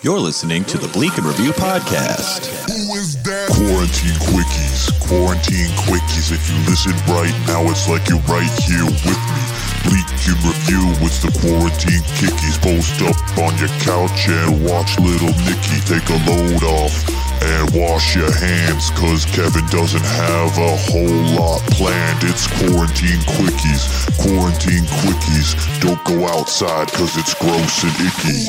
You're listening to the Bleak in Review podcast. Who is that? Quarantine quickies, quarantine quickies. If you listen right now, it's like you're right here with me. Bleak in review, it's the quarantine kickies. Post up on your couch and watch little Nicky take a load off. And wash your hands, cause Kevin doesn't have a whole lot planned. It's quarantine quickies, quarantine quickies. Don't go outside, cause it's gross and icky.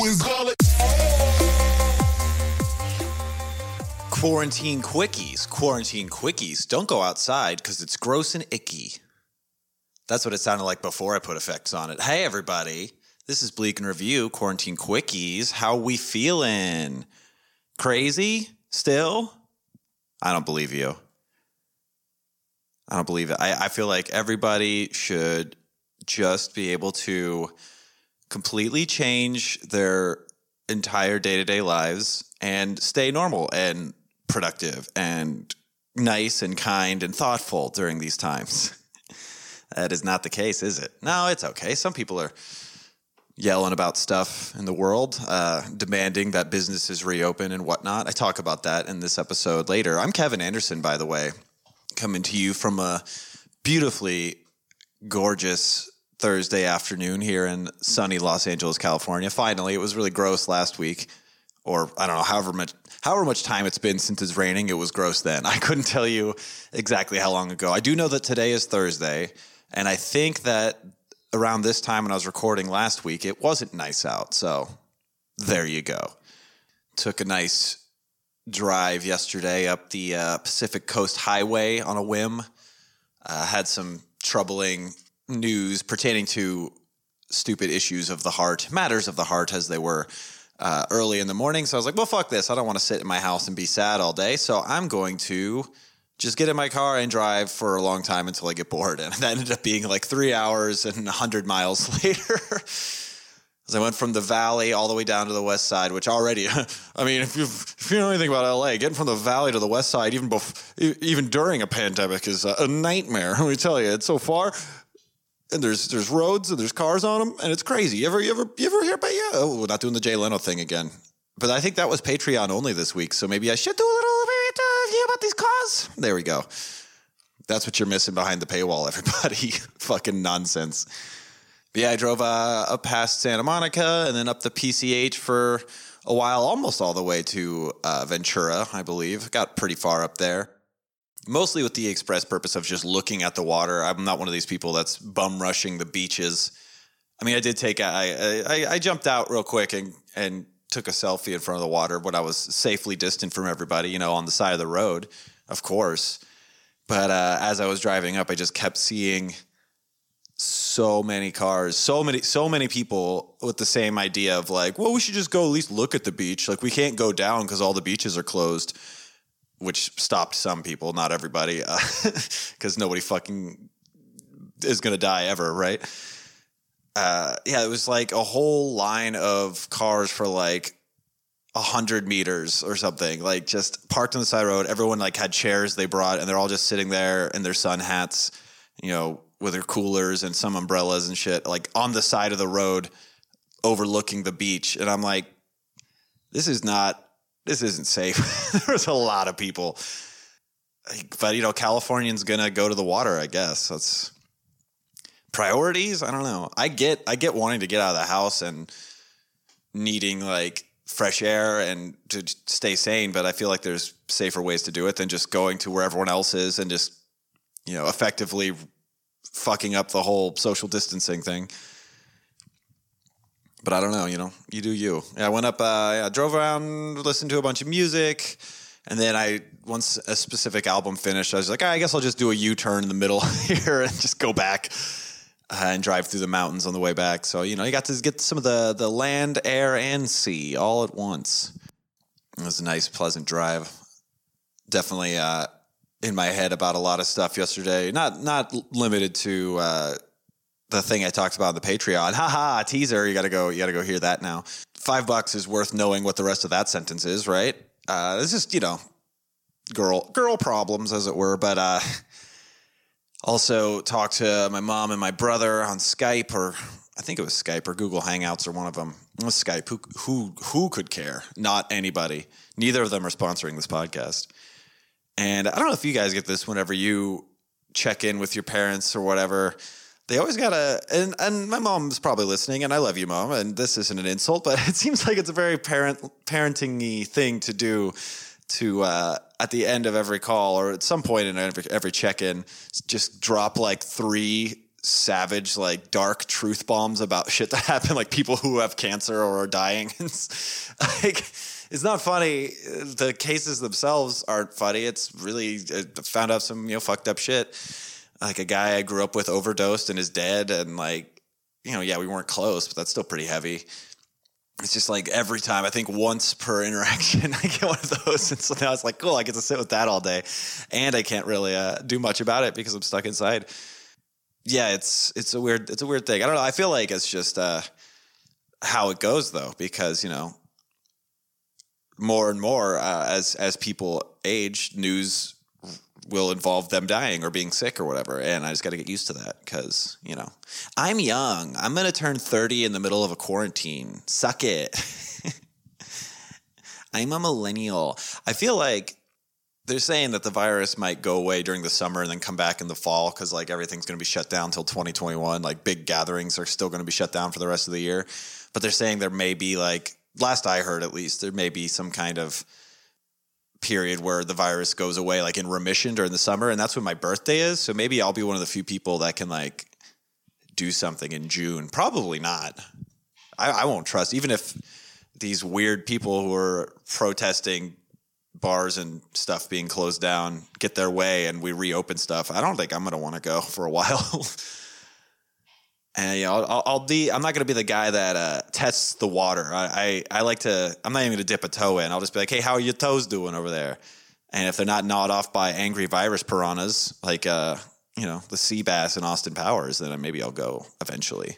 Quarantine quickies, quarantine quickies. Don't go outside because it's gross and icky. That's what it sounded like before I put effects on it. Hey, everybody. This is Bleak in Review, Quarantine Quickies. How we feeling? Crazy? Still? I don't believe you. I don't believe it. I, I feel like everybody should just be able to completely change their entire day to day lives and stay normal and productive and nice and kind and thoughtful during these times. that is not the case, is it? No, it's okay. Some people are yelling about stuff in the world, uh, demanding that businesses reopen and whatnot. I talk about that in this episode later. I'm Kevin Anderson, by the way, coming to you from a beautifully gorgeous Thursday afternoon here in sunny Los Angeles, California. Finally, it was really gross last week, or I don't know, however much however much time it's been since it's raining, it was gross then. I couldn't tell you exactly how long ago. I do know that today is Thursday, and I think that around this time when I was recording last week, it wasn't nice out. So there you go. Took a nice drive yesterday up the uh, Pacific Coast Highway on a whim. Uh, had some troubling news pertaining to stupid issues of the heart, matters of the heart as they were uh, early in the morning. So I was like, well, fuck this. I don't want to sit in my house and be sad all day. So I'm going to just get in my car and drive for a long time until I get bored. And that ended up being like three hours and 100 miles later. As I went from the valley all the way down to the west side, which already, I mean, if you if you know anything about LA, getting from the valley to the west side, even bef- even during a pandemic, is a, a nightmare. Let me tell you, it's so far and there's there's roads and there's cars on them, and it's crazy. You ever you ever you ever hear about yeah? Oh, we're not doing the Jay Leno thing again. But I think that was Patreon only this week, so maybe I should do a little review about these cars. There we go. That's what you're missing behind the paywall, everybody. Fucking nonsense. But yeah, I drove uh, up past Santa Monica and then up the PCH for a while, almost all the way to uh, Ventura, I believe. Got pretty far up there mostly with the express purpose of just looking at the water. I'm not one of these people that's bum rushing the beaches. I mean, I did take I, I I jumped out real quick and and took a selfie in front of the water when I was safely distant from everybody, you know, on the side of the road, of course. But uh, as I was driving up, I just kept seeing so many cars, so many, so many people with the same idea of like, well, we should just go at least look at the beach. Like, we can't go down because all the beaches are closed which stopped some people, not everybody, because uh, nobody fucking is going to die ever, right? Uh, yeah, it was like a whole line of cars for like a hundred meters or something, like just parked on the side road. Everyone like had chairs they brought, and they're all just sitting there in their sun hats, you know, with their coolers and some umbrellas and shit, like on the side of the road, overlooking the beach. And I'm like, this is not this isn't safe. There's a lot of people. But, you know, Californians to go to the water, I guess. That's priorities. I don't know. I get, I get wanting to get out of the house and needing like fresh air and to stay sane, but I feel like there's safer ways to do it than just going to where everyone else is and just, you know, effectively fucking up the whole social distancing thing but I don't know. You know, you do you. Yeah, I went up. Uh, I drove around, listened to a bunch of music, and then I once a specific album finished, I was like, ah, I guess I'll just do a U turn in the middle here and just go back uh, and drive through the mountains on the way back. So you know, you got to get some of the the land, air, and sea all at once. It was a nice, pleasant drive. Definitely uh, in my head about a lot of stuff yesterday. Not not limited to uh, the thing I talked about on the Patreon. Haha, teaser. You got to go. You got to go hear that now. Five bucks is worth knowing what the rest of that sentence is, right? Uh, it's just you know, girl girl problems as it were. But uh, also talked to my mom and my brother on Skype, or I think it was Skype or Google Hangouts or one of them. Skype. Who who who could care? Not anybody. Neither of them are sponsoring this podcast. And I don't know if you guys get this whenever you check in with your parents or whatever. They always gotta, and, and my mom's probably listening, and I love you, mom. And this isn't an insult, but it seems like it's a very parent parenting thing to do. To uh, at the end of every call or at some point in every, every check in, just drop like three savage, like dark truth bombs about shit that happened, like people who have cancer or are dying. like it's not funny. The cases themselves aren't funny. It's really I found out some you know fucked up shit. Like a guy I grew up with overdosed and is dead, and like you know, yeah, we weren't close, but that's still pretty heavy. It's just like every time, I think once per interaction, I get one of those. And so now it's like, cool, I get to sit with that all day. And I can't really uh, do much about it because I'm stuck inside. Yeah, it's it's a weird it's a weird thing. I don't know. I feel like it's just uh, how it goes though, because you know, more and more uh, as as people age, news will involve them dying or being sick or whatever, and I just got to get used to that because you know I'm young. I'm gonna turn thirty in the middle of a quarantine. Suck it. I'm a millennial. I feel like they're saying that the virus might go away during the summer and then come back in the fall because like everything's going to be shut down until 2021 like big gatherings are still going to be shut down for the rest of the year but they're saying there may be like last I heard at least, there may be some kind of period where the virus goes away, like in remission during the summer, and that's when my birthday is. So maybe I'll be one of the few people that can like do something in June. Probably not. I, I won't trust, even if these weird people who are protesting bars and stuff being closed down get their way and we reopen stuff. I don't think I'm going to want to go for a while. And you know, I'll, I'll be. I'm not going to be the guy that uh, tests the water. I, I, I like to. I'm not even going to dip a toe in. I'll just be like, hey, how are your toes doing over there? And if they're not gnawed off by angry virus piranhas like uh, you know the sea bass and Austin Powers, then maybe I'll go eventually.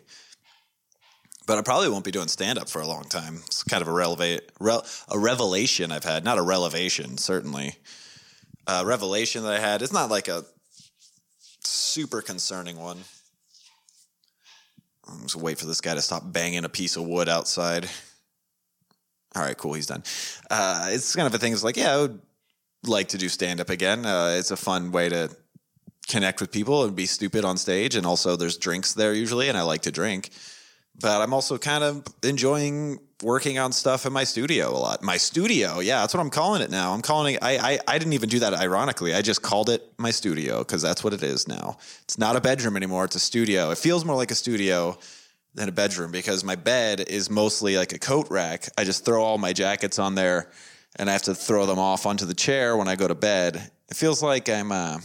But I probably won't be doing stand up for a long time. It's kind of a relevate, re- a revelation I've had, not a revelation certainly. A revelation that I had. It's not like a super concerning one. I'm just wait for this guy to stop banging a piece of wood outside. All right, cool. He's done. Uh, it's kind of a thing. It's like, yeah, I would like to do stand up again. Uh, it's a fun way to connect with people and be stupid on stage. And also, there's drinks there usually, and I like to drink. But I'm also kind of enjoying working on stuff in my studio a lot. My studio, yeah, that's what I'm calling it now. I'm calling it. I I, I didn't even do that ironically. I just called it my studio because that's what it is now. It's not a bedroom anymore. It's a studio. It feels more like a studio than a bedroom because my bed is mostly like a coat rack. I just throw all my jackets on there, and I have to throw them off onto the chair when I go to bed. It feels like I'm. Uh,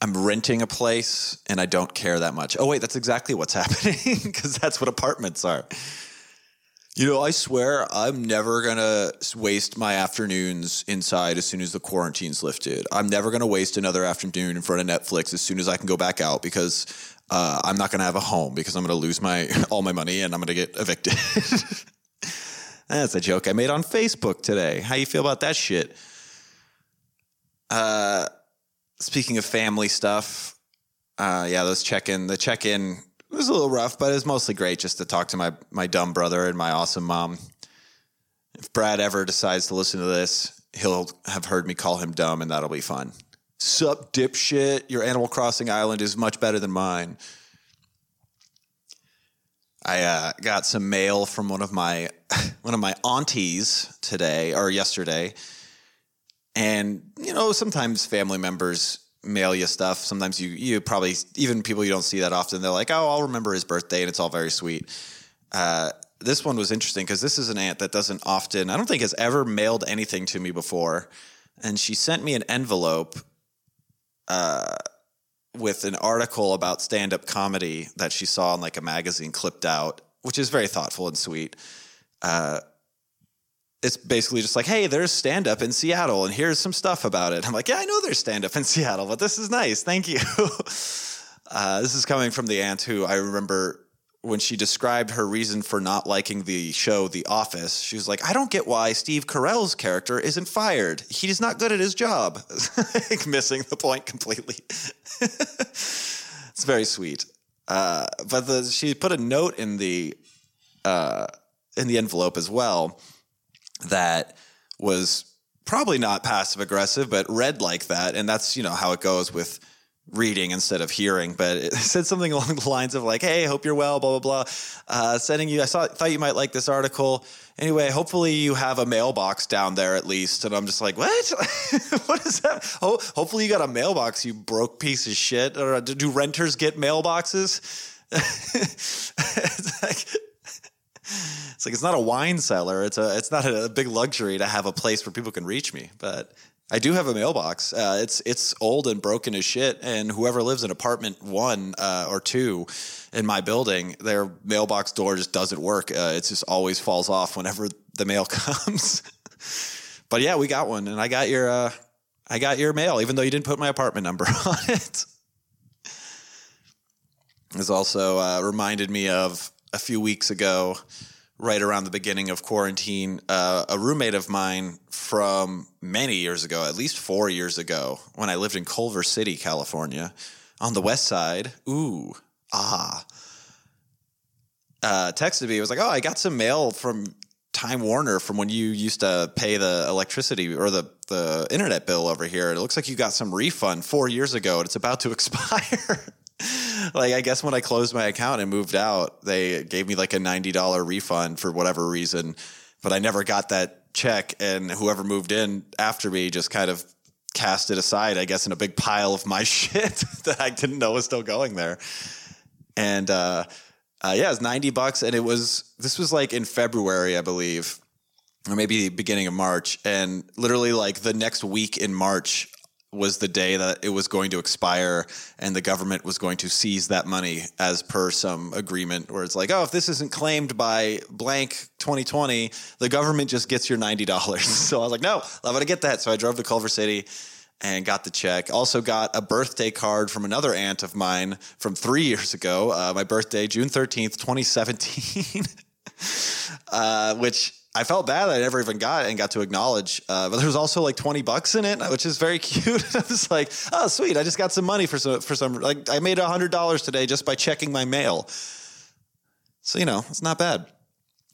I'm renting a place and I don't care that much. Oh wait, that's exactly what's happening because that's what apartments are. You know, I swear I'm never going to waste my afternoons inside as soon as the quarantine's lifted. I'm never going to waste another afternoon in front of Netflix as soon as I can go back out because uh, I'm not going to have a home because I'm going to lose my all my money and I'm going to get evicted. That's a joke I made on Facebook today. How you feel about that shit? Uh speaking of family stuff, uh, yeah, those check in, the check in was a little rough, but it was mostly great just to talk to my my dumb brother and my awesome mom. If Brad ever decides to listen to this, he'll have heard me call him dumb, and that'll be fun. Sup, dipshit? Your Animal Crossing island is much better than mine. I uh, got some mail from one of my one of my aunties today or yesterday and you know, sometimes family members mail you stuff. Sometimes you you probably even people you don't see that often. They're like, "Oh, I'll remember his birthday," and it's all very sweet. Uh, this one was interesting because this is an aunt that doesn't often, I don't think, has ever mailed anything to me before, and she sent me an envelope. Uh, with an article about stand-up comedy that she saw in like a magazine clipped out, which is very thoughtful and sweet. Uh, it's basically just like, hey, there's stand up in Seattle, and here's some stuff about it. I'm like, yeah, I know there's stand up in Seattle, but this is nice. Thank you. uh, this is coming from the aunt who I remember when she described her reason for not liking the show The Office. She was like, I don't get why Steve Carell's character isn't fired. He's not good at his job. Missing the point completely. it's very sweet. Uh, but the, she put a note in the uh, in the envelope as well that was probably not passive aggressive, but read like that, and that's you know how it goes with reading instead of hearing. But it said something along the lines of like, "Hey, hope you're well." Blah blah blah. Uh, sending you. I saw, thought you might like this article. Anyway, hopefully you have a mailbox down there at least. And I'm just like, what? what is that? Ho- hopefully you got a mailbox, you broke piece of shit. Or do renters get mailboxes? like it's like it's not a wine cellar. It's a it's not a big luxury to have a place where people can reach me. But I do have a mailbox. Uh, it's it's old and broken as shit. And whoever lives in apartment one uh, or two in my building, their mailbox door just doesn't work. Uh, it just always falls off whenever the mail comes. but yeah, we got one, and I got your uh, I got your mail, even though you didn't put my apartment number on it. It's also uh, reminded me of a few weeks ago, right around the beginning of quarantine, uh, a roommate of mine from many years ago, at least four years ago, when I lived in Culver City, California, on the west side. Ooh, ah. Uh, texted me. It was like, "Oh, I got some mail from Time Warner from when you used to pay the electricity or the the internet bill over here. It looks like you got some refund four years ago, and it's about to expire." Like I guess when I closed my account and moved out, they gave me like a ninety dollar refund for whatever reason, but I never got that check. And whoever moved in after me just kind of cast it aside, I guess, in a big pile of my shit that I didn't know was still going there. And uh, uh, yeah, it was ninety bucks, and it was this was like in February, I believe. Or maybe beginning of March, and literally like the next week in March, was the day that it was going to expire and the government was going to seize that money as per some agreement where it's like, oh, if this isn't claimed by blank 2020, the government just gets your $90. so I was like, no, I'm going to get that. So I drove to Culver City and got the check. Also got a birthday card from another aunt of mine from three years ago. Uh, my birthday, June 13th, 2017, uh, which I felt bad I never even got it and got to acknowledge. Uh, but there was also like 20 bucks in it, which is very cute. I was like, oh, sweet. I just got some money for some, for some, like I made $100 today just by checking my mail. So, you know, it's not bad.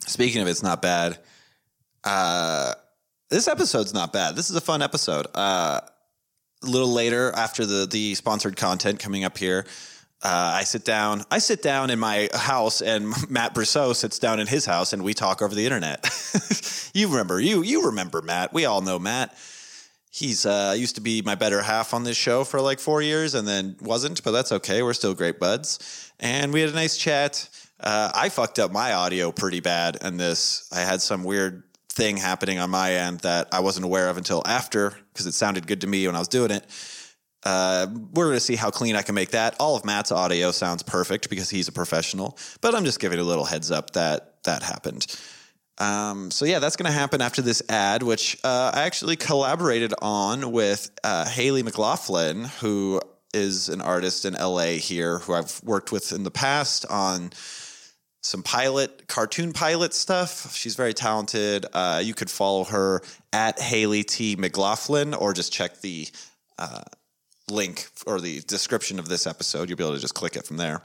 Speaking of it's not bad, uh, this episode's not bad. This is a fun episode. Uh, a little later after the, the sponsored content coming up here, uh, I sit down. I sit down in my house, and Matt Brousseau sits down in his house, and we talk over the internet. you remember you you remember Matt? We all know Matt. He's uh, used to be my better half on this show for like four years, and then wasn't, but that's okay. We're still great buds, and we had a nice chat. Uh, I fucked up my audio pretty bad, and this I had some weird thing happening on my end that I wasn't aware of until after because it sounded good to me when I was doing it uh, we're going to see how clean I can make that. All of Matt's audio sounds perfect because he's a professional, but I'm just giving a little heads up that that happened. Um, so yeah, that's going to happen after this ad, which uh, I actually collaborated on with uh, Haley McLaughlin, who is an artist in LA here, who I've worked with in the past on some pilot cartoon pilot stuff. She's very talented. Uh, you could follow her at Haley T McLaughlin, or just check the uh, link or the description of this episode. You'll be able to just click it from there.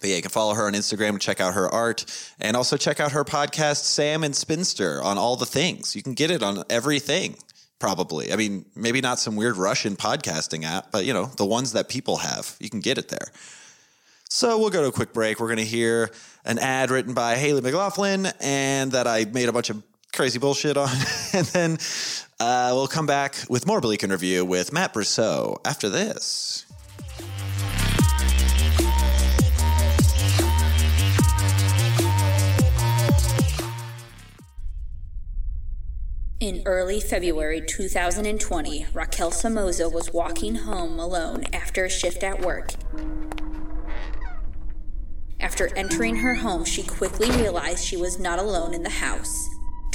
But yeah, you can follow her on Instagram to check out her art and also check out her podcast, Sam and Spinster, on all the things. You can get it on everything, probably. I mean, maybe not some weird Russian podcasting app, but you know, the ones that people have, you can get it there. So we'll go to a quick break. We're going to hear an ad written by Haley McLaughlin and that I made a bunch of crazy bullshit on. and then uh, we'll come back with more Bleak in Review with Matt Brousseau after this. In early February 2020, Raquel Somoza was walking home alone after a shift at work. After entering her home, she quickly realized she was not alone in the house.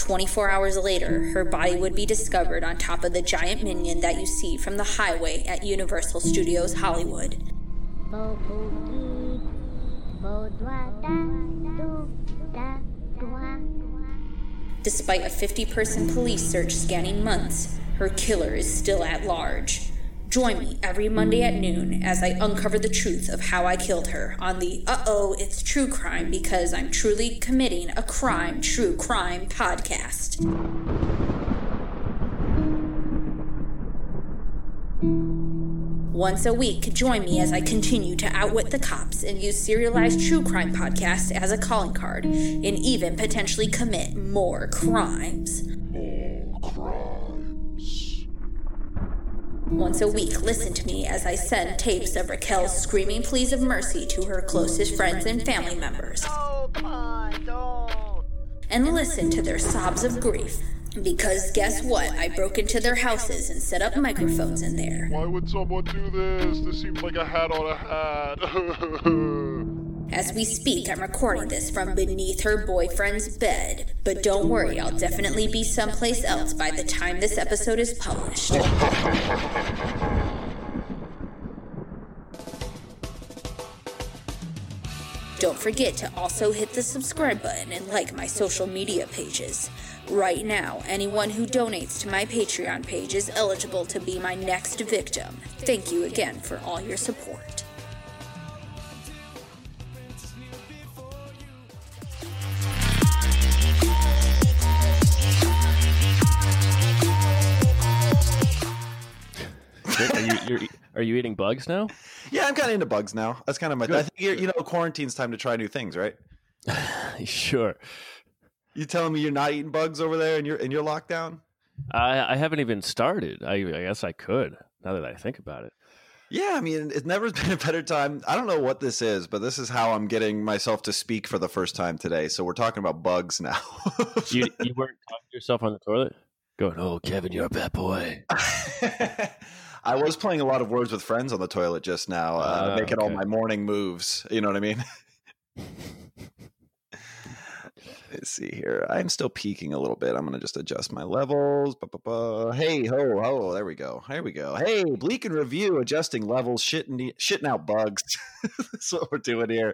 24 hours later, her body would be discovered on top of the giant minion that you see from the highway at Universal Studios Hollywood. Despite a 50 person police search scanning months, her killer is still at large. Join me every Monday at noon as I uncover the truth of how I killed her on the Uh Oh, It's True Crime because I'm truly committing a crime, true crime podcast. Once a week, join me as I continue to outwit the cops and use serialized true crime podcasts as a calling card and even potentially commit more crimes. Once a week, listen to me as I send tapes of Raquel's screaming pleas of mercy to her closest friends and family members. And listen to their sobs of grief. Because guess what? I broke into their houses and set up microphones in there. Why would someone do this? This seems like a hat on a hat. As we speak, I'm recording this from beneath her boyfriend's bed. But don't worry, I'll definitely be someplace else by the time this episode is published. Don't forget to also hit the subscribe button and like my social media pages. Right now, anyone who donates to my Patreon page is eligible to be my next victim. Thank you again for all your support. Are you eating bugs now? Yeah, I'm kind of into bugs now. That's kind of my. I think you're, you know, quarantine's time to try new things, right? sure. You telling me you're not eating bugs over there and you're in your lockdown? I I haven't even started. I, I guess I could now that I think about it. Yeah, I mean, it's never been a better time. I don't know what this is, but this is how I'm getting myself to speak for the first time today. So we're talking about bugs now. You you weren't talking to yourself on the toilet, going, "Oh, Kevin, you're a bad boy." I was playing a lot of words with friends on the toilet just now, uh, Ah, making all my morning moves. You know what I mean? Let's see here. I'm still peaking a little bit. I'm going to just adjust my levels. Ba, ba, ba. Hey, ho, ho. There we go. Here we go. Hey, Bleak in Review, adjusting levels, shitting, shitting out bugs. That's what we're doing here.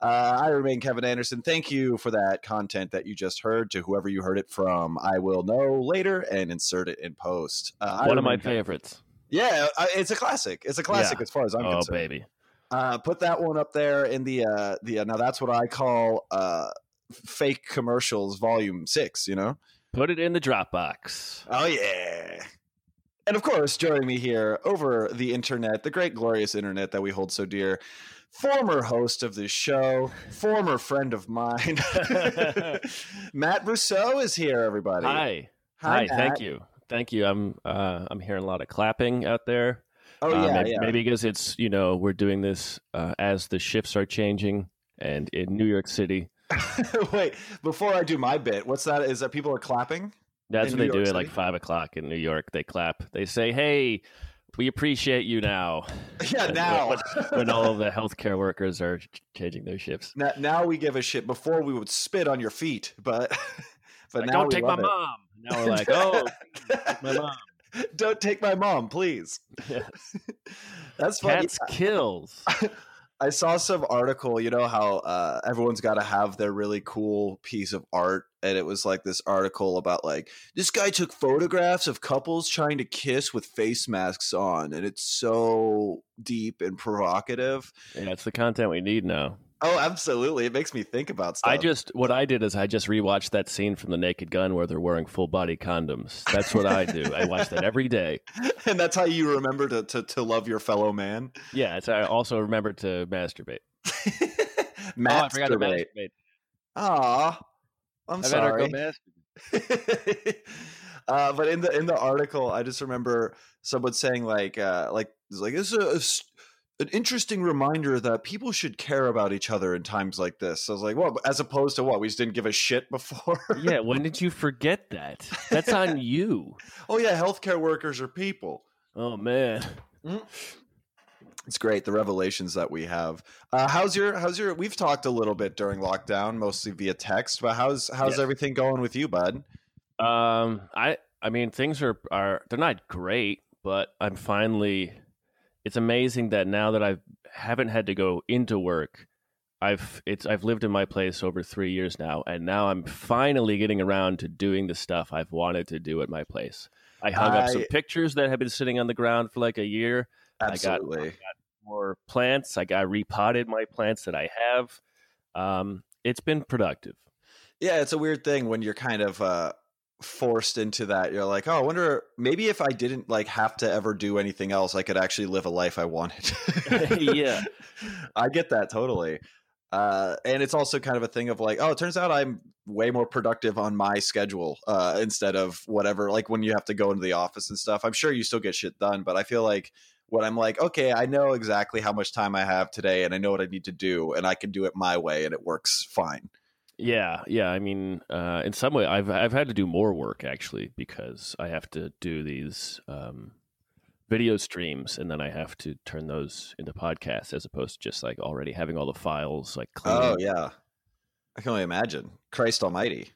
Uh, I remain Kevin Anderson. Thank you for that content that you just heard to whoever you heard it from. I will know later and insert it in post. Uh, One of my Kevin- favorites. Yeah, it's a classic. It's a classic Yeah. as far as I'm oh, concerned. Oh baby. Uh, put that one up there in the uh, the uh, now that's what I call uh, fake commercials volume six. You know? Put it in the Dropbox. Oh yeah. And of course, joining me here over the internet, the great glorious internet that we hold so dear, former host of this show, former friend of mine, Matt Brousseau is here. Everybody, Hi, hi. Matt. Thank you, thank you. I'm uh, I'm hearing a lot of clapping out there. Oh Uh, yeah, maybe, yeah. maybe because it's you know we're doing this uh, as the shifts are changing, and in New York City, Wait, before I do my bit, what's that? Is that people are clapping? that's what New they York do at like five o'clock in New York. They clap. They say, "Hey, we appreciate you now." Yeah, And now. when, when all of the healthcare workers are changing their shifts. Now, now we give a shit. Before we would spit on your feet, but but Like, now don't take my it. mom. Now we're like, oh, my mom. Don't take my mom, please. Yeah. That's funny. Cats kills. I saw some article. You know how uh, everyone's got to have their really cool piece of art, and it was like this article about like this guy took photographs of couples trying to kiss with face masks on, and it's so deep and provocative. Yeah, it's the content we need now. Oh, absolutely! It makes me think about stuff. I just what I did is I just rewatched that scene from The Naked Gun where they're wearing full body condoms. That's what I do. I watch that every day. and that's how you remember to, to to love your fellow man. Yeah, it's, I also remember to masturbate. Masturbate. Oh, I forgot to masturbate. Aw, I'm I better go sorry. masturbate. uh, but in the in the article, I just remember someone saying like uh, like like this is a, an interesting reminder that people should care about each other in times like this. I was like, well, as opposed to what we just didn't give a shit before. Yeah, when did you forget that? That's on you. oh yeah, healthcare workers are people. Oh man. It's great the revelations that we have. Uh, how's your how's your? We've talked a little bit during lockdown, mostly via text. But how's how's Yeah. everything going with you, bud? Um, I I mean things are are they're not great, but I'm finally. It's amazing that now that I haven't had to go into work, I've it's I've lived in my place over three years now, and now I'm finally getting around to doing the stuff I've wanted to do at my place. I hung up some pictures that have been sitting on the ground for like a year. got- Absolutely. More plants. I got repotted my plants that I have. Um, it's been productive. Yeah, it's a weird thing when you're kind of uh, forced into that. You're like, oh, I wonder maybe if I didn't like have to ever do anything else, I could actually live a life I wanted. Yeah. I get that totally. Uh, and it's also kind of a thing of like, oh, it turns out I'm way more productive on my schedule uh, instead of whatever. Like when you have to go into the office and stuff. I'm sure you still get shit done, but I feel like when I'm like, okay, I know exactly how much time I have today, and I know what I need to do, and I can do it my way, and it works fine. Yeah, yeah. I mean, uh, in some way, I've I've had to do more work actually because I have to do these um, video streams, and then I have to turn those into podcasts as opposed to just like already having all the files like clean. Oh yeah, I can only imagine. Christ Almighty.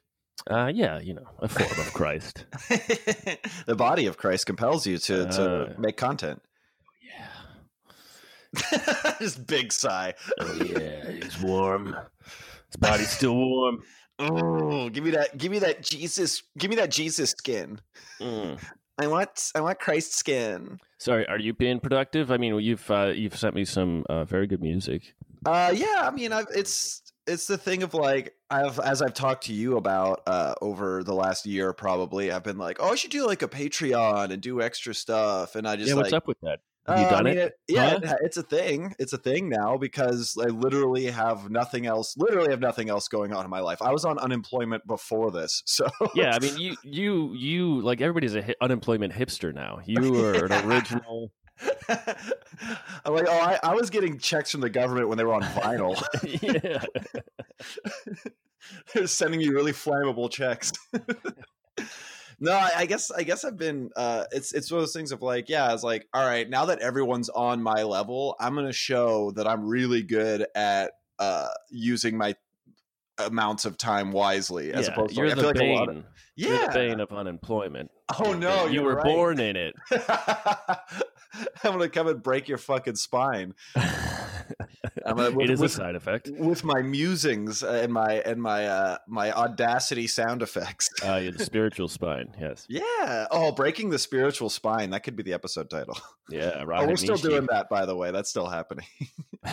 uh, yeah. You know, a form of Christ. the body of Christ compels you to to Uh. make content. Yeah. Just big sigh. Oh yeah, it's warm. His body's still warm. Oh, give me that! Give me that Jesus! Give me that Jesus skin! Mm. I want I want Christ skin. Sorry, are you being productive? I mean, you've uh, you've sent me some uh, very good music. Uh, yeah, I mean, I've, it's it's the thing of like I've as I've talked to you about uh over the last year, probably I've been like, oh, I should do like a Patreon and do extra stuff, and I just yeah, like, what's up with that? Have you Uh, done I mean, it? Yeah, Huh? it- it's a thing. It's a thing now because I literally have nothing else. Literally have nothing else going on in my life. I was on unemployment before this, so Yeah, I mean, you you you like everybody's a hi- unemployment hipster now. You are an original. I'm like, oh, I, I was getting checks from the government when they were on vinyl. yeah. They're sending you really flammable checks. No, I, I guess I guess I've been. Uh, it's it's one of those things of like, yeah, it's like, all right, now that everyone's on my level, I'm gonna show that I'm really good at uh, using my amounts of time wisely, as yeah, opposed to you're like, I the feel like a lot of, You're yeah. the bane of unemployment. Oh no, you you're were right. born in it. I'm gonna come and break your fucking spine. I'm gonna, with, it is a side effect. with my musings and my and my uh my audacity sound effects. Uh, the spiritual spine. Yes. Yeah. Oh, breaking the spiritual spine. That could be the episode title. Yeah. Oh, we're still doing that, by the way. That's still happening.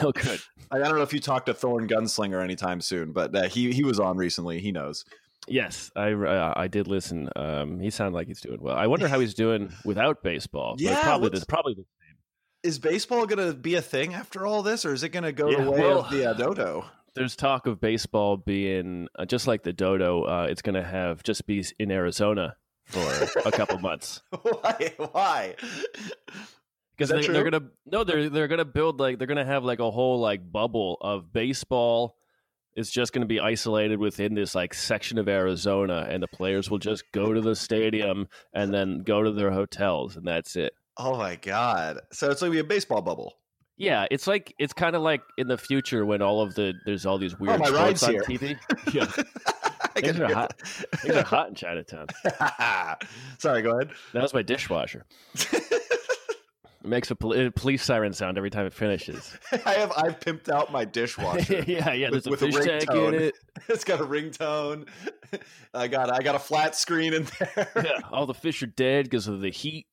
Oh, good. I don't know if you talked to Thorn Gunslinger anytime soon, but uh, he he was on recently. He knows. Yes, I uh, I did listen. Um, he sounded like he's doing well. I wonder how he's doing without baseball. Yeah, probably the, probably the Is baseball going to be a thing after all this, or is it going to go Yeah, the way well- of the uh, dodo? there's talk of baseball being uh, just like the dodo. Uh, it's going to have just be in Arizona for a couple months why? Why? because they, they're gonna no they're they're gonna build like they're gonna have like a whole like bubble of baseball. Is just going to be isolated within this like section of Arizona, and the players will just go to the stadium and then go to their hotels, and that's it. Oh my god! So it's be a baseball bubble. Yeah, it's like it's kind of like in the future when all of the there's all these oh, weird Oh, my sports ride's on here. TV. Yeah, things are hot. Things are hot in Chinatown. Sorry, go ahead. That was my dishwasher. It makes a, pol- a police siren sound every time it finishes. I have I've pimped out my dishwasher. yeah, yeah. With- There's a with a fish tank in it. it's got a ringtone. I got I got a flat screen in there. Yeah, all the fish are dead because of the heat.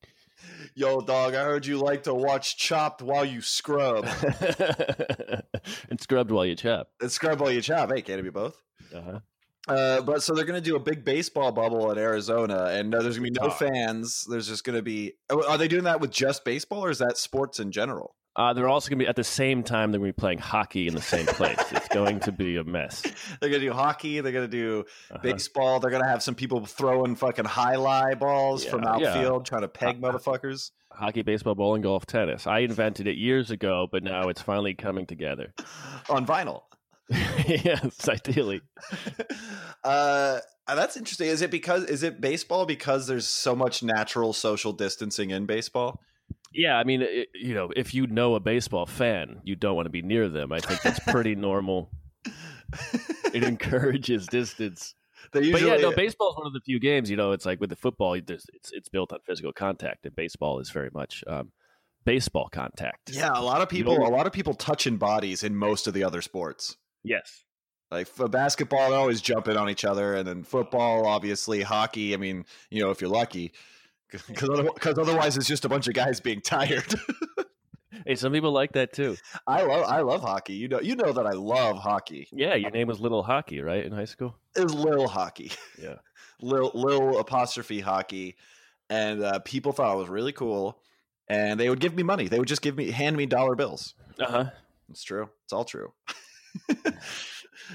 Yo, dog, I heard you like to watch Chopped while you scrub. and scrubbed while you chop. and scrub while you chop. Hey, can it be both? Uh-huh. Uh, but so they're going to do a big baseball bubble in Arizona, and uh, there's going to be no fans. There's just going to be. oh, Are they doing that with just baseball, or is that sports in general? Uh, they're also going to be at the same time. They're going to be playing hockey in the same place. it's going to be a mess. They're going to do hockey. They're going to do Uh-huh. baseball. They're going to have some people throwing fucking high lie balls from Yeah, yeah. outfield, trying to peg Uh, motherfuckers Hockey, baseball, bowling, golf, tennis. I invented it years ago, but now it's finally coming together. on vinyl. yes, ideally. uh, that's interesting. Is it because is it baseball because there's so much natural social distancing in baseball? Yeah, I mean, it, you know, if you know a baseball fan, you don't want to be near them. I think that's pretty normal. It encourages distance. They But yeah, no, baseball is one of the few games. You know, it's like with the football, it's it's built on physical contact, and baseball is very much um, baseball contact. yeah, a lot of people, don't- a lot of people touching bodies in most of the other sports. Yes. Like for basketball, they're always jumping on each other, and then football, obviously, hockey. I mean, you know, if you're lucky, because otherwise it's just a bunch of guys being tired. Hey, some people like that too. I love I love hockey. You know you know that I love hockey. Yeah, your name was Little Hockey, right, in high school? It was little hockey, Yeah. little little apostrophe hockey, and uh, people thought it was really cool. And they would give me money. They would just give me hand me dollar bills. Uh huh. It's true. It's all true.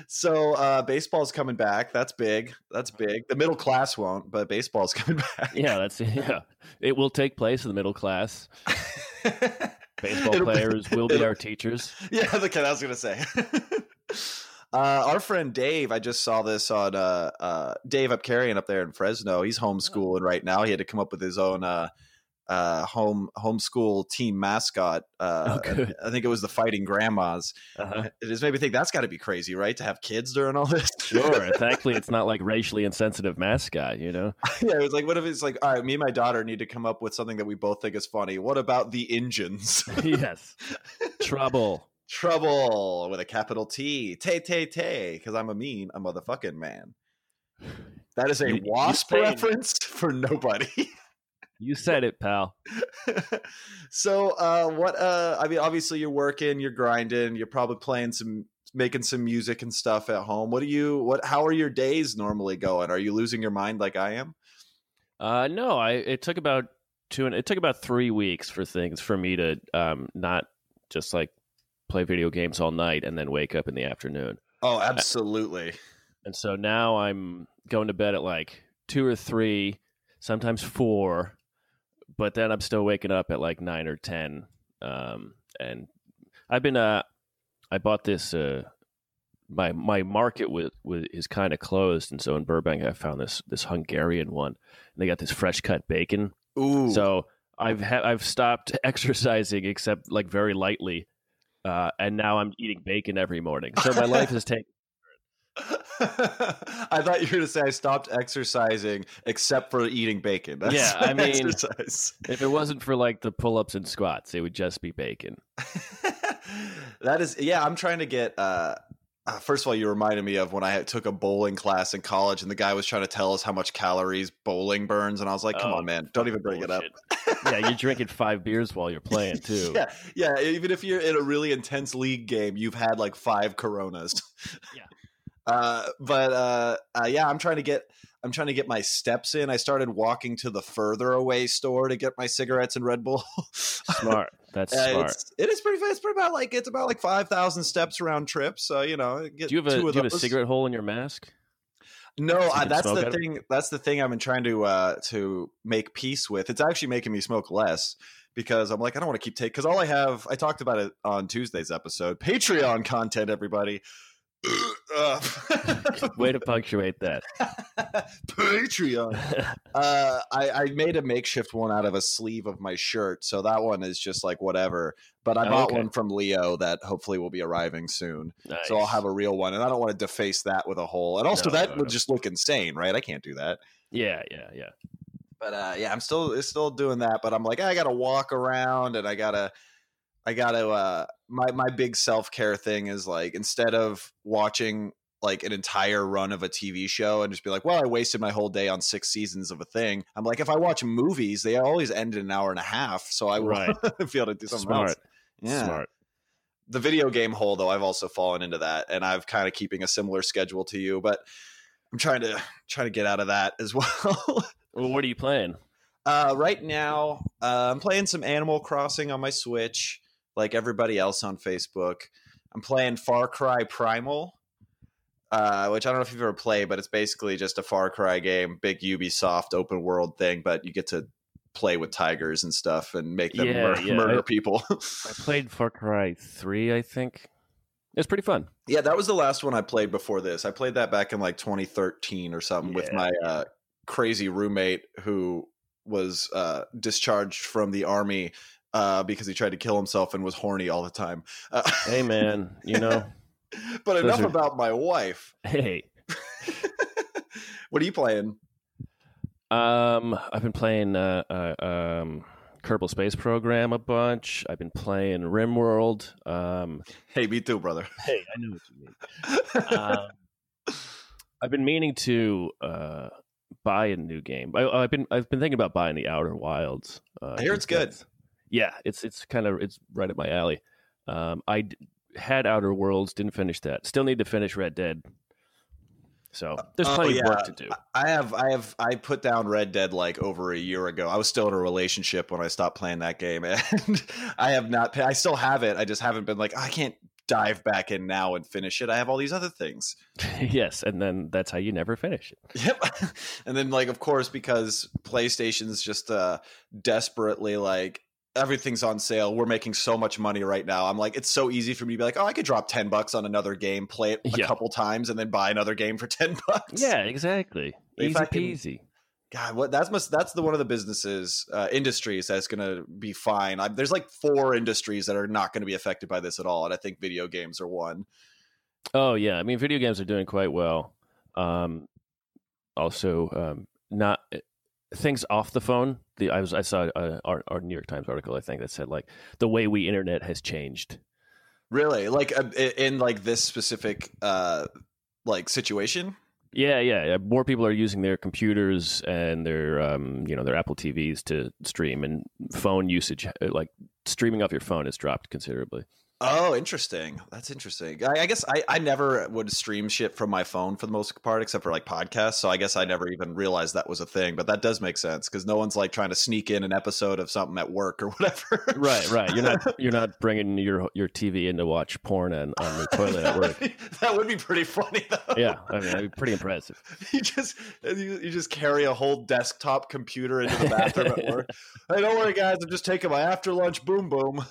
so uh, baseball's coming back. That's big. That's big. The middle class won't, but baseball's coming back. Yeah, that's yeah. It will take place in the middle class. Baseball It'll players will be our teachers. Yeah, the kid I was gonna say. uh, our friend Dave, I just saw this on uh, uh, Dave Upcarrion up there in Fresno. He's homeschooling right now. He had to come up with his own uh, uh, home homeschool team mascot. Uh, Oh. I think it was the Fighting Grandmas. Uh-huh. It just made me think that's got to be crazy, right? To have kids during all this. Sure. thankfully, it's not like racially insensitive mascot. You know. yeah, it was like, what if it's like, all right, me and my daughter need to come up with something that we both think is funny. What about the engines? yes. Trouble. Trouble with a capital T. Tay, tay, tay. Because I'm a mean, a motherfucking man. That is a You- you wasp saying- reference for nobody. You said it, pal. so, uh, what? Uh, I mean, obviously, you're working, you're grinding, you're probably playing some, making some music and stuff at home. What do you? What? How are your days normally going? Are you losing your mind like I am? Uh, no, I. It took about two. and It took about three weeks for things for me to um not just like play video games all night and then wake up in the afternoon. Oh, absolutely. And so now I'm going to bed at like two or three, sometimes four, but then I'm still waking up at like nine or ten. Um, and I've been uh, I bought this uh, my my market with, with is kind of closed, and so in Burbank I found this this Hungarian one, and they got this fresh cut bacon. Ooh. So I've ha- I've stopped exercising except like very lightly, uh, and now I'm eating bacon every morning. So my life has taken. I thought you were going to say I stopped exercising except for eating bacon. That's Yeah, I mean- exercise. If it wasn't for like the pull ups and squats, it would just be bacon. that is, yeah. I'm trying to get. Uh, uh, first of all, you reminded me of when I took a bowling class in college, and the guy was trying to tell us how much calories bowling burns, and I was like, "Come Oh, on, man, don't even bring it up." Yeah, you're drinking five beers while you're playing too. Yeah, yeah. Even if you're in a really intense league game, you've had like five Coronas. Yeah. Uh, but uh, uh, yeah, I'm trying to get I'm trying to get my steps in. I started walking to the further away store to get my cigarettes and Red Bull. Smart. That's Uh, smart. it's, it is pretty. It's pretty about like it's about like five thousand steps round trip. So you know, get Do you have a, do you have a cigarette hole in your mask? No, you I, that's the of it? thing. That's the thing I've been trying to uh, to make peace with. It's actually making me smoke less because I'm like I don't want to keep taking because all I have. I talked about it on Tuesday's episode. Patreon content, everybody. Uh, Way to punctuate that. Patreon. Uh, I, I made a makeshift one out of a sleeve of my shirt, so that one is just like whatever. But I Oh, bought okay. one from Leo that hopefully will be arriving soon. Nice. So I'll have a real one, and I don't want to deface that with a hole. And also, No, that no, would no. just look insane, right? I can't do that. Yeah, yeah, yeah. But uh, yeah, I'm still still doing that. But I'm like, I gotta walk around, and I gotta, I gotta. Uh, my my big self care thing is like instead of watching like an entire run of a TV show and just be like, well, I wasted my whole day on six seasons of a thing. I'm like, if I watch movies, they always end in an hour and a half, so I will Right. be able to do something Smart. else. Yeah. Smart. The video game hole, though, I've also fallen into that, and I've kind of keeping a similar schedule to you, but I'm trying to trying to get out of that as well. Well, what are you playing? Uh, right now, uh, I'm playing some Animal Crossing on my Switch, like everybody else on Facebook. I'm playing Far Cry Primal, uh, which I don't know if you've ever played, but it's basically just a Far Cry game, big Ubisoft open world thing, but you get to play with tigers and stuff and make them Yeah, mur- yeah, murder I- people. I played Far Cry 3, I think. It was pretty fun. yeah, that was the last one I played before this. I played that back in like 2013 or something with my uh, crazy roommate who was uh, discharged from the army uh, because he tried to kill himself and was horny all the time. Uh, Hey, man, you know, but enough are- about my wife. hey. what are you playing? Um, I've been playing uh, uh um Kerbal Space Program a bunch. I've been playing RimWorld. Um, Hey, me too, brother. hey, I know what you mean. um, I've been meaning to uh, buy a new game. I, I've been I've been thinking about buying the Outer Wilds. Uh, I hear it's good. Yeah, it's it's kind of it's right up my alley. Um, I d- had Outer Worlds, didn't finish that. Still need to finish Red Dead. So there's Oh, plenty of work to do. I have I have I put down Red Dead like over a year ago. I was still in a relationship when I stopped playing that game, and I have not. I still have it. I just haven't been like I can't dive back in now and finish it. I have all these other things. yes, and then that's how you never finish it. Yep. and then like of course because PlayStation's just uh desperately like everything's on sale. We're making so much money right now. I'm like it's so easy for me to be like, "Oh, I could drop 10 bucks on another game, play it a Yeah. couple times and then buy another game for 10 bucks." Yeah, exactly. If Easy I can- peasy. God, what that's must that's the one of the businesses uh, industries that's going to be fine. I, there's like four industries that are not going to be affected by this at all, and I think video games are one. Oh yeah, I mean, video games are doing quite well. Um, also, um, not things off the phone. The I was I saw a, our, our New York Times article I think that said like the way we internet has changed. Really, like uh, in like this specific uh like situation. Yeah, yeah, yeah. More people are using their computers and their um, you know their Apple TVs to stream, and phone usage like streaming off your phone has dropped considerably. Oh, interesting. That's interesting. I, I guess I, I never would stream shit from my phone for the most part, except for like podcasts. So I guess I never even realized that was a thing. But that does make sense because no one's like trying to sneak in an episode of something at work or whatever. Right, right. You're not you're not bringing your your TV in to watch porn on, on the toilet at work. that would be pretty funny though. Yeah, I mean, that'd be pretty impressive. you just you, you just carry a whole desktop computer into the bathroom at work. Hey, don't worry, guys. I'm just taking my after lunch boom boom.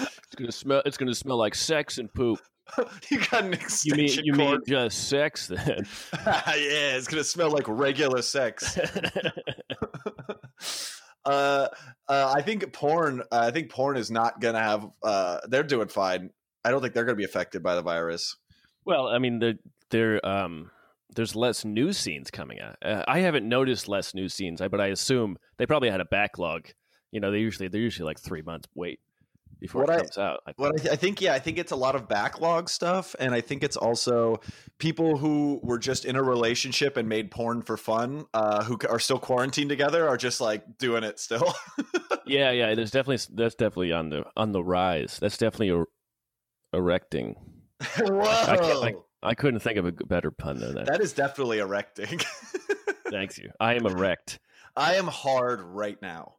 It's gonna smell. It's gonna smell like sex and poop. you got an You extension mean you mean just sex then? yeah, it's gonna smell like regular sex. uh, uh, I think porn. Uh, I think porn is not gonna have. Uh, they're doing fine. I don't think they're gonna be affected by the virus. well, I mean, there there um there's less news scenes coming out. Uh, I haven't noticed less news scenes, but I assume they probably had a backlog. You know, they usually they're usually like three months wait before What it I- out. I What I, th- I think, yeah, I think it's a lot of backlog stuff, and I think it's also people who were just in a relationship and made porn for fun, uh, who are still quarantined together, are just like doing it still. yeah, yeah. There's definitely that's definitely on the on the rise. That's definitely er- erecting. Whoa, I I couldn't think of a better pun than that. that is definitely erecting. Thanks you. I am erect. I am hard right now.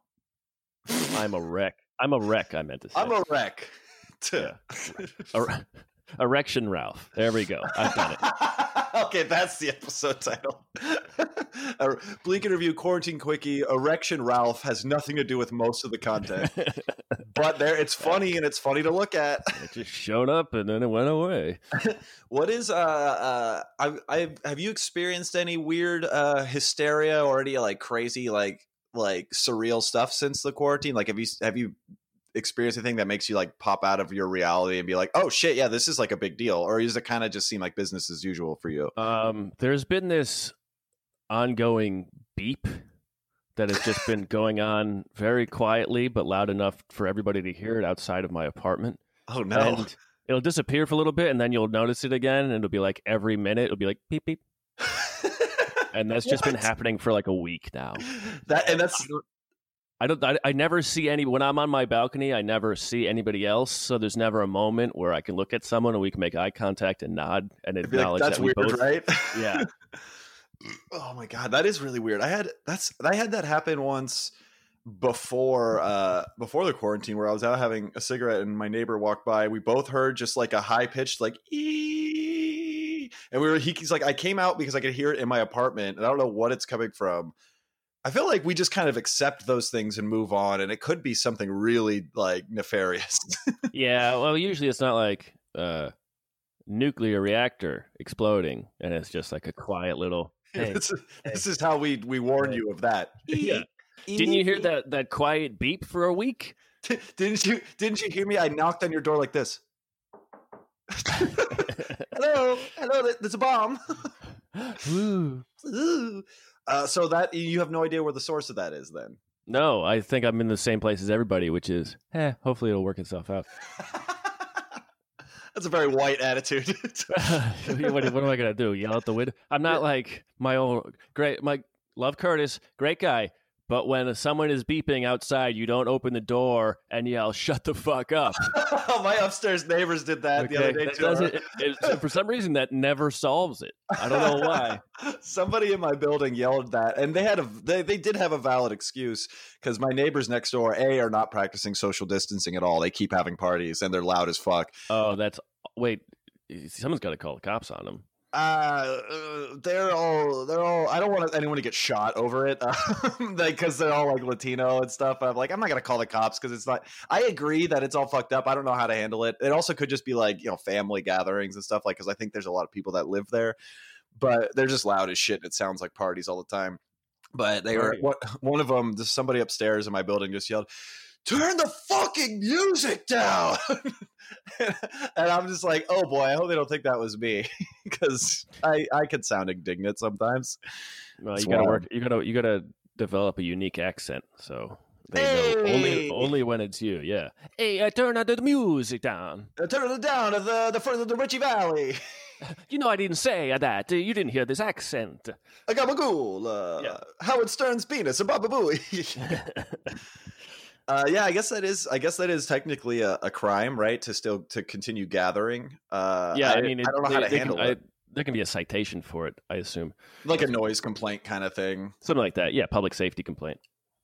I'm a wreck. I'm a wreck. I meant to say. I'm a wreck. Er- Erection Ralph. There we go. I've done it. okay, that's the episode title. A Bleak in Review quarantine quickie. Erection Ralph has nothing to do with most of the content, but there it's funny and it's funny to look at. it just showed up and then it went away. What is uh uh I I have you experienced any weird uh hysteria or any like crazy like like surreal stuff since the quarantine? Like have you have you experienced anything that makes you like pop out of your reality and be like, "Oh shit, yeah, this is like a big deal." Or does it kind of just seem like business as usual for you? Um, there's been this ongoing beep that has just been going on very quietly but loud enough for everybody to hear it outside of my apartment. Oh no. And it'll disappear for a little bit and then you'll notice it again and it'll be like every minute it'll be like beep beep. And that's just been happening for like a week now. That and that's I don't. I, I never see any when I'm on my balcony. I never see anybody else. So there's never a moment where I can look at someone and we can make eye contact and nod and I'd like, acknowledge that's that we weird, both. right? Yeah. oh my god, that is really weird. I had that's I had that happen once before uh before the quarantine where I was out having a cigarette and my neighbor walked by. We both heard just like a high pitched like ee and we were he, he's like I came out because I could hear it in my apartment and I don't know what it's coming from. I feel like we just kind of accept those things and move on and it could be something really like nefarious. Yeah. Well, usually it's not like uh, nuclear reactor exploding, and it's just like a quiet little. Hey. this, is, this is how we we warn Hey. you of that. Yeah. Didn't you hear that that quiet beep for a week? didn't you didn't you hear me? I knocked on your door like this. hello, hello. th- There's a bomb. Ooh. Ooh. uh, so that you have no idea where the source of that is. Then No, I think I'm in the same place as everybody, which is, eh, hopefully it'll work itself out. That's a very white attitude. what, what am I gonna do? Yell out the window? I'm not like my own great. My love Curtis, great guy. But when someone is beeping outside, you don't open the door and yell, "Shut the fuck up!" My upstairs neighbors did that the other day too. doesn't- it- it- for some reason, that never solves it. I don't know why. Somebody in my building yelled that, and they had a they, they did have a valid excuse because my neighbors next door a are not practicing social distancing at all. They keep having parties and they're loud as fuck. Oh, that's wait. Someone's got to call the cops on them. Uh, they're all they're all. I don't want anyone to get shot over it, like, because they're all like Latino and stuff. I'm like, I'm not gonna call the cops because it's not. I agree that it's all fucked up. I don't know how to handle it. It also could just be like you know family gatherings and stuff like because I think there's a lot of people that live there, but they're just loud as shit. and It sounds like parties all the time. But they were Party. what one of them. Just somebody upstairs in my building just yelled, "Turn the fucking music down!" and I'm just like, "Oh boy, I hope they don't think that was me." because I I could sound indignant sometimes. Well, you gotta wild. work. You gotta you gotta develop a unique accent. So they know only only when it's you. Yeah. Hey, I turn the music down. Uh, turn it down to the the front of the Ritchie Valley. You know I didn't say that. You didn't hear this accent. I got Gabagool, uh, Yeah. Howard Stern's penis, a Baba Booey. Uh, yeah, I guess that is. I guess that is technically a, a crime, right? To still to continue gathering. Uh, yeah, I, mean, it, I don't know how to handle can, it. I, there can be a citation for it. I assume like a noise complaint kind of thing. something like that. Yeah, public safety complaint.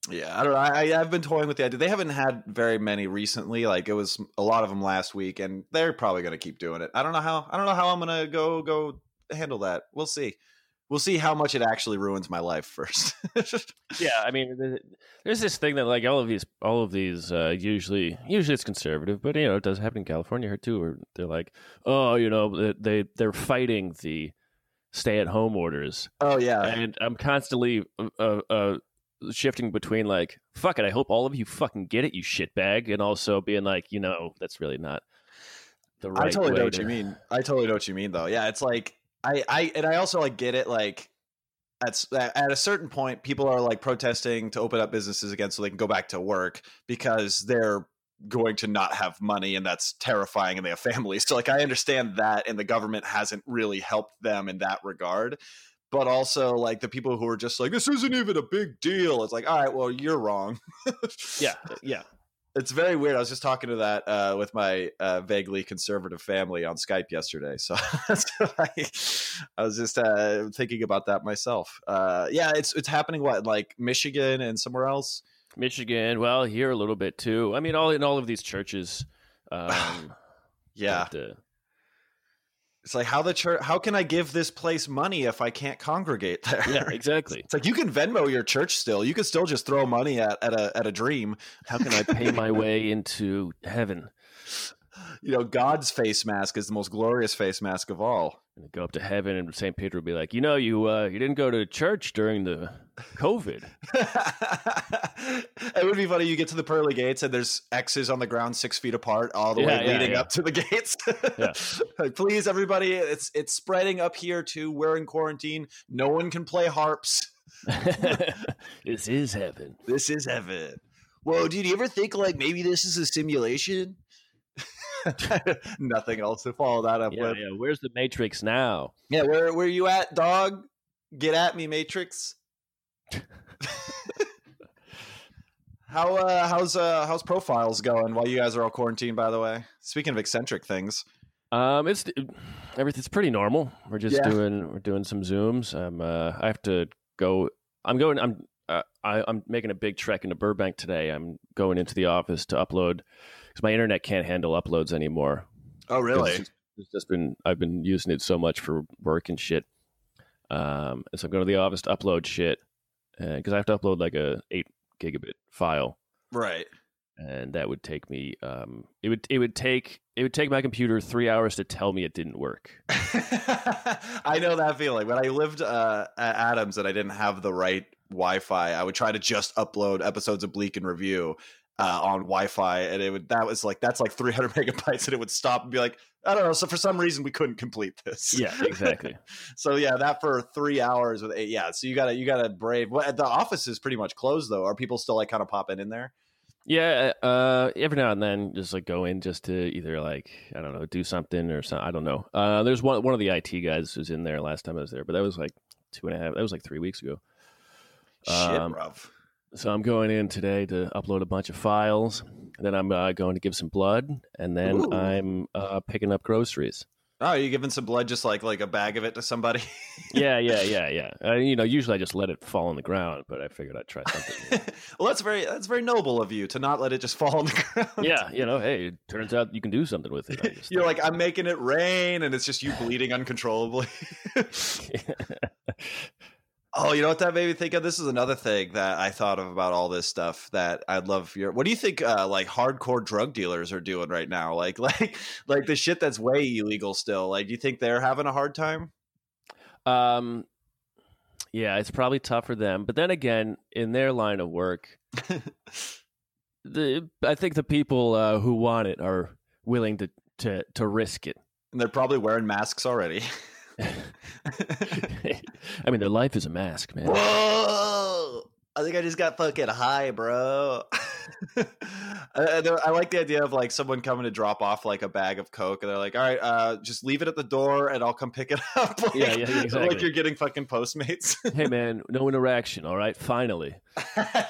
Yeah, I don't know. I, I- I've been toying with the idea. They haven't had very many recently. Like it was a lot of them last week, and they're probably going to keep doing it. I don't know how. I don't know how I'm going to go go handle that. We'll see. We'll see how much it actually ruins my life first. Yeah, I mean, there's this thing that like all of these, all of these, uh, usually, usually it's conservative, but you know, it does happen in California here too, where they're like, oh, you know, they- they they're fighting the stay-at-home orders, oh yeah, and I'm constantly uh, uh, shifting between like, fuck it, I hope all of you fucking get it, you shitbag, and also being like, you know, that's really not the right. I totally know what you mean. I totally know what you mean, though. Yeah, it's like I, I, and I also like get it. Like at at a certain point, people are like protesting to open up businesses again so they can go back to work because they're going to not have money, and that's terrifying, and they have families. So like I understand that, and the government hasn't really helped them in that regard. But also, like the people who are just like, this isn't even a big deal. It's like, all right, well, you're wrong. Yeah, yeah. It's very weird. I was just talking to that uh, with my uh, vaguely conservative family on Skype yesterday. So I, I was just uh, thinking about that myself. Uh, yeah, it's it's happening. What like Michigan and somewhere else? Michigan, well, here a little bit too. I mean, all in all of these churches. Um, Yeah, uh, it's like how the church. How can I give this place money if I can't congregate there? yeah, exactly. It's like you can Venmo your church still. You can still just throw money at, at a at a dream. How can I pay my way into heaven? You know, God's face mask is the most glorious face mask of all. And go up to heaven, and Saint Peter will be like, you know, you uh, you didn't go to church during the COVID. it would be funny. You get to the pearly gates and there's X's on the ground six feet apart, all the Yeah, way yeah, leading yeah. up to the gates. Yeah. Please, everybody, it's it's spreading up here too. We're in quarantine. No one can play harps. this is heaven. This is heaven. Whoa, dude, you ever think like maybe this is a simulation? Nothing else to follow that up Yeah, with. yeah. Where's the Matrix now? Yeah, where where you at, dog? Get at me, Matrix. How uh how's uh how's profiles going while you guys are all quarantined by the way? Speaking of eccentric things. Um, it's everything's pretty normal. We're just Yeah. doing we're doing some zooms. Um, uh, I have to go. I'm going. I'm uh, I, I'm making a big trek into Burbank today. I'm going into the office to upload because my internet can't handle uploads anymore. Oh It's just, it's just been I've been using it so much for work and shit. Um, and so I'm going to the office to upload shit because I have to upload like a eight gigabit file, Right. and that would take me. Um, it would it would take it would take my computer three hours to tell me it didn't work. I know that feeling. When I lived uh, at Adams and I didn't have the right Wi-Fi, I would try to just upload episodes of Bleak in Review uh, on Wi-Fi, and it would that was like that's like 300 megabytes, and it would stop and be like, I don't know. So for some reason, we couldn't complete this. Yeah, exactly. so yeah, that for three hours with eight. Yeah, so you gotta you gotta brave. What the office is pretty much closed though. Are people still like kind of popping in there? Yeah, uh, every now and then, just like go in just to either like I don't know, do something or something. I don't know. Uh, there's one one of the IT guys who's in there last time I was there, but that was like two and a half. That was like three weeks ago. Shit, Um, bruv. So I'm going in today to upload a bunch of files. Then I'm uh, going to give some blood, and then Ooh. I'm uh, picking up groceries. Oh, are you giving some blood, just like like a bag of it to somebody? Yeah, yeah, yeah, yeah. Uh, you know, usually I just let it fall on the ground, but I figured I'd try something. well, that's very that's very noble of you to not let it just fall on the ground. yeah, you know, hey, it turns out you can do something with it. Just You're like, I'm making it rain, and it's just you bleeding uncontrollably. Oh, you know what that made me think of? This is another thing that I thought of about all this stuff that I'd love your. What do you think? Uh, like hardcore drug dealers are doing right now? Like, like, like the shit that's way illegal still. Like, do you think they're having a hard time? Um, yeah, it's probably tough for them. But then again, in their line of work, the I think the people uh, who want it are willing to to to risk it. And they're probably wearing masks already. I mean, their life is a mask, man. Whoa! I think I just got fucking high, bro. I, I- like the idea of like someone coming to drop off like a bag of coke, and they're like, "All right, uh, just leave it at the door, and I'll come pick it up." like, Yeah, yeah, exactly. Like you're getting fucking Postmates. hey, man, no interaction. All right, finally.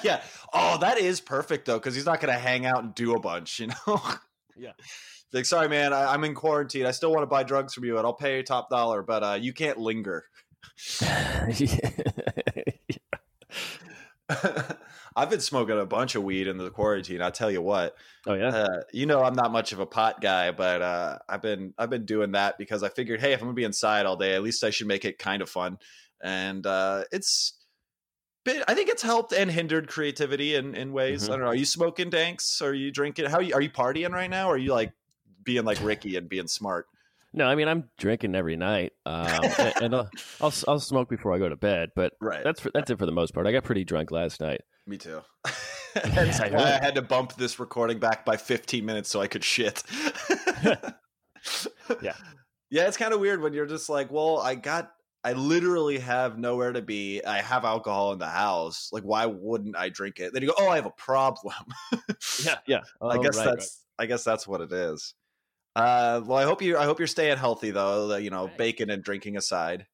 yeah. Oh, that is perfect though, because he's not gonna hang out and do a bunch, you know. Yeah. Like, sorry, man, I, I'm in quarantine. I still want to buy drugs from you, and I'll pay top dollar, but uh, you can't linger. I've been smoking a bunch of weed in the quarantine. I tell you what, oh yeah. uh, you know, I'm not much of a pot guy, but uh, I've been I've been doing that because I figured, hey, if I'm gonna be inside all day, at least I should make it kind of fun. And uh, it's been, I think it's helped and hindered creativity in in ways. Mhm. I don't know. Are you smoking danks? Are you drinking? How are you, are you partying right now? Or are you like being like Ricky and being smart? No, I mean I'm drinking every night, um, and, and I'll, I'll I'll smoke before I go to bed. But Right. that's for, that's it for the most part. I got pretty drunk last night. Me too. That's I why I had to bump this recording back by 15 minutes so I could shit. Yeah. Yeah, it's kind of weird when you're just like, well, I got, I literally have nowhere to be. I have alcohol in the house. Like, why wouldn't I drink it? Then you go, oh, I have a problem. Yeah, yeah. I Oh, guess right, that's, I guess that's what it is. Uh, well, I hope you, I hope you're staying healthy though. You know, Right. bacon and drinking aside.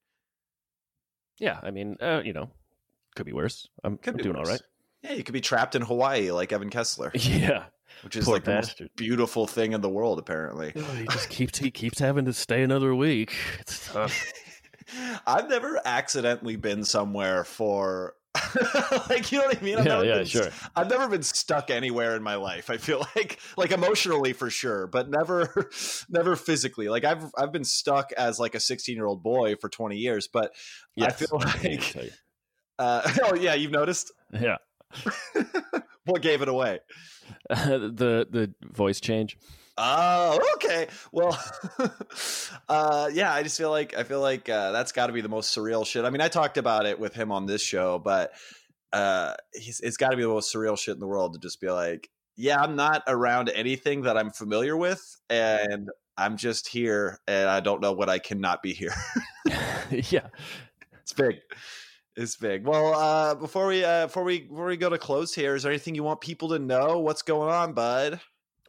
Yeah, I mean, uh, you know, could be worse. I'm, Could I'm be doing all worse. right. Yeah, you could be trapped in Hawaii like Evan Kessler, Yeah, which is poor like the most beautiful thing in the world, apparently. Oh, he just keeps he keeps having to stay another week. It's tough. I've never accidentally been somewhere for like you know what I mean. I've yeah, never yeah, been, sure. I've never been stuck anywhere in my life. I feel like like emotionally for sure, but never never physically. Like I've I've been stuck as like a 16 year old boy for 20 years, but I Yes, feel I can like you. uh, oh yeah, you've noticed yeah. what gave it away. the the voice change. Oh, okay. Well, uh, yeah, I just feel like I feel like uh, that's got to be the most surreal shit. I mean, I talked about it with him on this show, but uh, he's, it's got to be the most surreal shit in the world to just be like, yeah, I'm not around anything that I'm familiar with, and I'm just here, and I don't know what I cannot be here. yeah. it's big. It's big. Well, uh, before we uh, before we before we go to close here, is there anything you want people to know? What's going on, bud?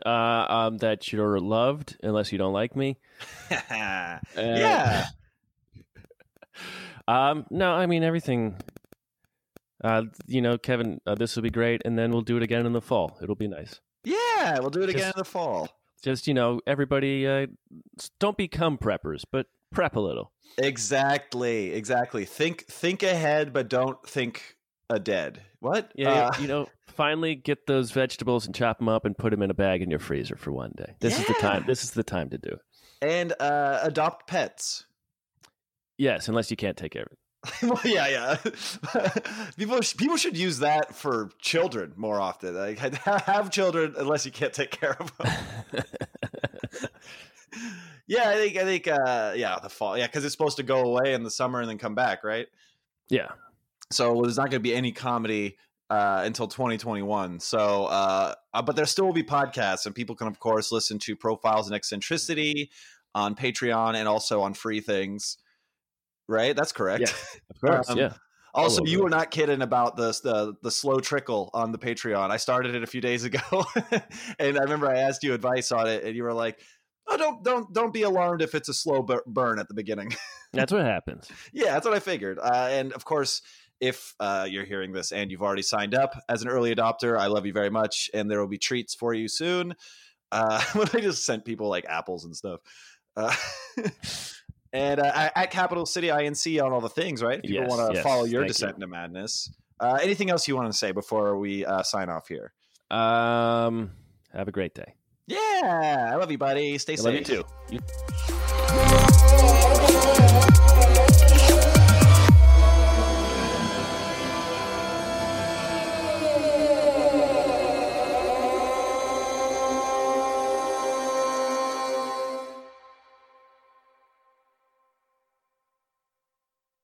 Uh, um, that you're loved unless you don't like me. Uh, yeah. Um, no, I mean everything. Uh, you know, Kevin, uh, this will be great, and then we'll do it again in the fall. It'll be nice. Yeah, we'll do it again in the fall. Just you know, everybody, uh, don't become preppers, but prep a little. Exactly, exactly. Think think ahead, but don't think a dead. What? Yeah, Uh, you know, finally get those vegetables and chop them up and put them in a bag in your freezer for one day. This is the time. This is the time to do it. and uh, adopt pets. Yes, unless you can't take care of it. well, yeah, yeah. people people should use that for children more often. Like have children unless you can't take care of them. yeah, I think I think uh, yeah, the fall. Yeah, because it's supposed to go away in the summer and then come back, right? yeah, So there's not going to be any comedy uh, until 2021. So, uh, uh, but there still will be podcasts, and people can, of course, listen to Profiles and Eccentricity on Patreon and also on free things. Right? That's correct. Yeah, Of course, Um, yeah. Also, you were not kidding about the, the the slow trickle on the Patreon. I started it a few days ago, and I remember I asked you advice on it, and you were like, "Oh, don't don't don't be alarmed if it's a slow bur- burn at the beginning." That's what happens. yeah, that's what I figured. Uh, and of course, if uh, you're hearing this and you've already signed up as an early adopter, I love you very much, and there will be treats for you soon. Uh, when I just sent people like apples and stuff. Uh, and uh, at Capital City INC on all the things, right? If people Yes, want to yes, follow your thank descent you. into madness. Uh, anything else you want to say before we uh, sign off here? Um, have a great day. Yeah, I love you, buddy. Stay I safe. love you too. You- you.